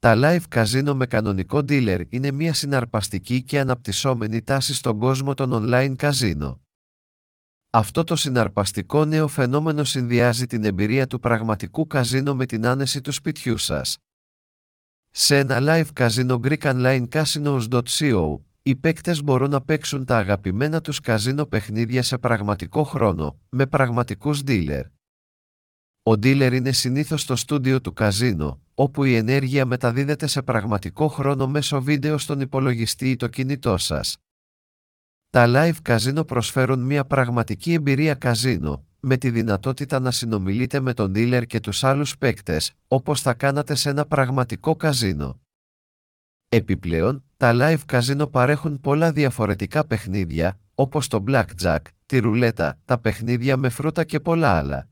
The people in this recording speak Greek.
Τα live καζίνο με κανονικό dealer είναι μια συναρπαστική και αναπτυσσόμενη τάση στον κόσμο των online καζίνο. Αυτό το συναρπαστικό νέο φαινόμενο συνδυάζει την εμπειρία του πραγματικού καζίνο με την άνεση του σπιτιού σας. Σε ένα live καζίνο greekonlinecasinos.co, οι παίκτες μπορούν να παίξουν τα αγαπημένα τους καζίνο παιχνίδια σε πραγματικό χρόνο, με πραγματικούς dealer. Ο dealer είναι συνήθως στο στούντιο του καζίνο, όπου η ενέργεια μεταδίδεται σε πραγματικό χρόνο μέσω βίντεο στον υπολογιστή ή το κινητό σας. Τα live καζίνο προσφέρουν μια πραγματική εμπειρία καζίνο, με τη δυνατότητα να συνομιλείτε με τον dealer και τους άλλους παίκτες, όπως θα κάνατε σε ένα πραγματικό καζίνο. Επιπλέον, τα live καζίνο παρέχουν πολλά διαφορετικά παιχνίδια, όπως το blackjack, τη ρουλέτα, τα παιχνίδια με φρούτα και πολλά άλλα.